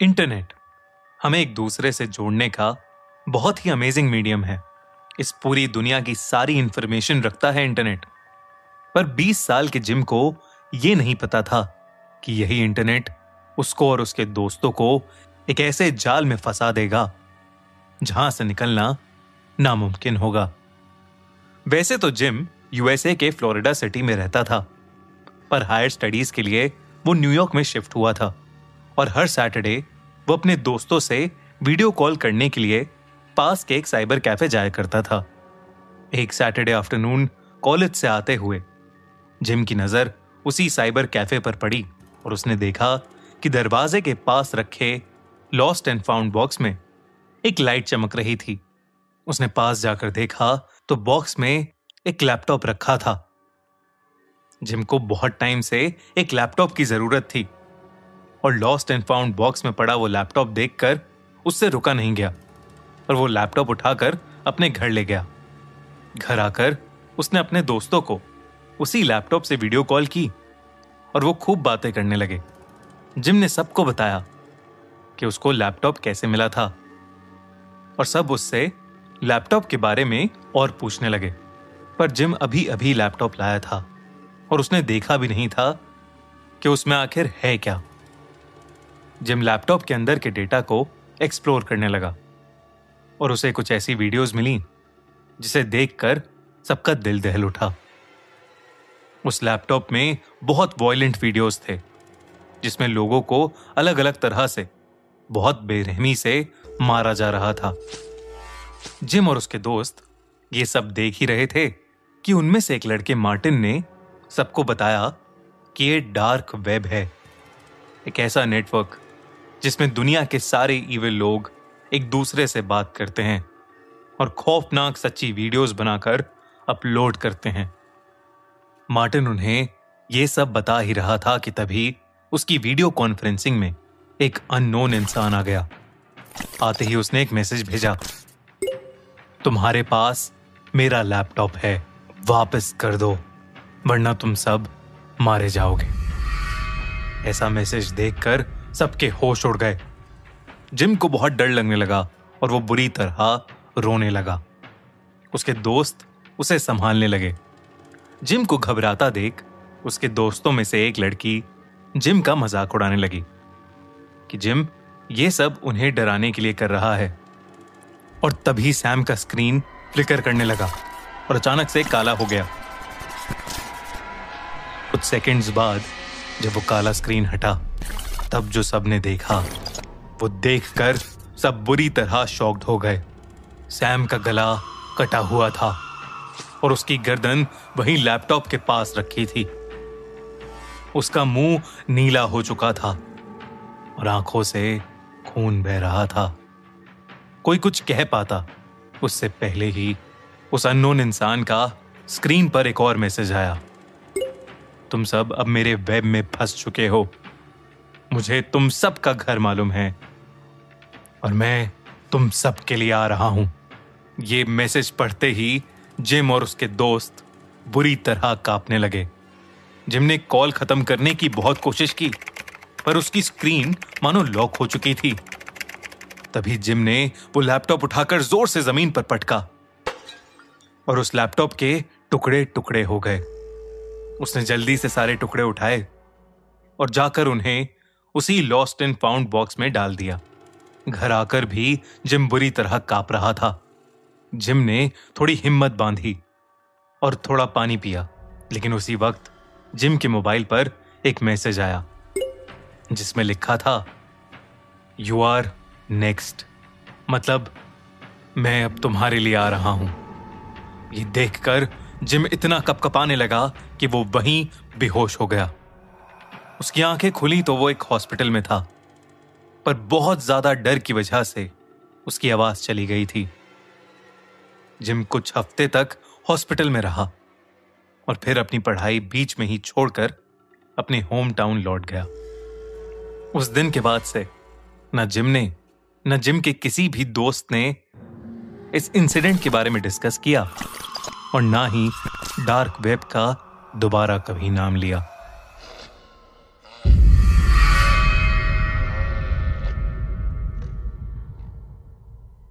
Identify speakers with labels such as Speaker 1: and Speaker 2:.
Speaker 1: Internet. हमें एक दूसरे से जोड़ने का बहुत ही अमेजिंग मीडियम है। इस पूरी दुनिया की सारी इंफॉर्मेशन रखता है इंटरनेट। पर 20 साल के जिम को यह नहीं पता था कि यही इंटरनेट उसको और उसके दोस्तों को एक ऐसे जाल में फंसा देगा, जहाँ से निकलना नामुमकिन होगा। वैसे तो जिम यूएसए के फ्लोरिडा सिटी में रहता था, पर हायर स्टडीज़ के लिए वो न्यूयॉर्क में शिफ्ट हुआ था। और हर सैटरडे वो अपने दोस्तों से वीडियो कॉल करने के लिए पास के एक साइबर कैफ़े जाया करता था। एक सैटरडे आफ्टरनून कॉलेज से आते हुए, जिम की नज़र उसी साइबर कैफ़े पर पड़ी और उसने देखा कि दरवाजे के पास रखे लॉस्ट एंड फाउंड बॉक्स में एक लाइट चमक रही थी। उसने पास जाकर देखा तो बॉक्स में एक लैपटॉप रखा था। जिम को बहुत टाइम से एक लैपटॉप की ज़रूरत थी। और लॉस्ट एंड फाउंड बॉक्स में पड़ा वो लैपटॉप देखकर उससे रुका नहीं गया और वो लैपटॉप उठाकर अपने घर ले गया। घर आकर उसने अपने दोस्तों को उसी लैपटॉप से वीडियो कॉल की और वो खूब बातें करने लगे। जिम ने सबको बताया कि उसको लैपटॉप कैसे मिला था और सब उससे लैपटॉप के बारे में और पूछने लगे। पर जिम अभी अभी लैपटॉप लाया था और उसने देखा भी नहीं था कि उसमें आखिर है क्या। जिम लैपटॉप के अंदर के डेटा को एक्सप्लोर करने लगा। और उसे कुछ ऐसी वीडियोस मिली, जिसे देखकर सबका दिल दहल उठा। उस लैपटॉप में बहुत वॉयलेंट वीडियोस थे, जिसमें लोगों को अलग अलग तरह से, बहुत बेरहमी से मारा जा रहा था। जिम और उसके दोस्त ये सब देख ही रहे थे कि उनमें से एक लड़के मार्टिन ने सबको बताया कि ये डार्क वेब है, एक ऐसा नेटवर्क जिसमें दुनिया के सारे ईवे लोग एक दूसरे से बात करते हैं और खौफनाक सच्ची वीडियोस बनाकर अपलोड करते हैं। मार्टिन उन्हें यह सब बता ही रहा था कि तभी उसकी वीडियो कॉन्फ्रेंसिंग में एक अननोन इंसान आ गया। आते ही उसने एक मैसेज भेजा, तुम्हारे पास मेरा लैपटॉप है, वापस कर दो, वरना तुम सब मारे जाओगे। ऐसा मैसेज देखकर सबके होश उड़ गए। जिम को बहुत डर लगने लगा और वो बुरी तरह रोने लगा। उसके दोस्त उसे संभालने लगे। जिम को घबराता देख उसके दोस्तों में से एक लड़की जिम का मज़ाक उड़ाने लगी कि जिम, ये सब उन्हें डराने के लिए कर रहा है। और तभी सैम का स्क्रीन फ्लिकर करने लगा और अचानक से काला हो गया। कुछ सेकंड्स बाद जब वो काला स्क्रीन हटा तब जो सबने देखा, वो देखकर सब बुरी तरह शॉक्ड हो गए। सैम का गला कटा हुआ था और उसकी गर्दन वहीं लैपटॉप के पास रखी थी। उसका मुँह नीला हो चुका था और आँखों से खून बह रहा था। कोई कुछ कह पाता, उससे पहले ही उस अननोन इंसान का स्क्रीन पर एक और मैसेज आया। तुम सब अब मेरे वेब में फंस चुके हो। मुझे तुम सब का घर मालूम है। और मैं तुम सब के लिए आ रहा हूँ। ये मैसेज पढ़ते ही जिम और उसके दोस्त बुरी तरह कांपने लगे। जिम ने कॉल खत्म करने की बहुत कोशिश की, पर उसकी स्क्रीन मानो लॉक हो चुकी थी। तभी जिम ने वो लैपटॉप उठाकर ज़ोर से ज़मीन पर पटका और उस लैपटॉप के टुकड़े टुकड़े हो गए। उसने जल्दी से सारे टुकड़े उठाए और जाकर उन्हें उसी लॉस्ट एंड फाउंड बॉक्स में डाल दिया। घर आकर भी जिम बुरी तरह काँप रहा था। जिम ने थोड़ी हिम्मत बांधी और थोड़ा पानी पिया, लेकिन उसी वक्त जिम के मोबाइल पर एक मैसेज आया, जिसमें लिखा था यू आर नेक्स्ट मतलब मैं अब तुम्हारे लिए आ रहा हूँ। ये देखकर जिम इतना कपकपाने लगा कि वो वहीं बेहोश हो गया। उसकी आँखें खुली तो वो एक हॉस्पिटल में था। पर बहुत ज़्यादा डर की वजह से उसकी आवाज़ चली गई थी। जिम कुछ हफ़्ते तक हॉस्पिटल में रहा और फिर अपनी पढ़ाई बीच में ही छोड़कर अपने होम टाउन लौट गया। उस दिन के बाद से न जिम ने, न जिम के किसी भी दोस्त ने इस इंसिडेंट के बारे में डिस्कस किया और ना ही डार्क वेब का दोबारा कभी नाम लिया।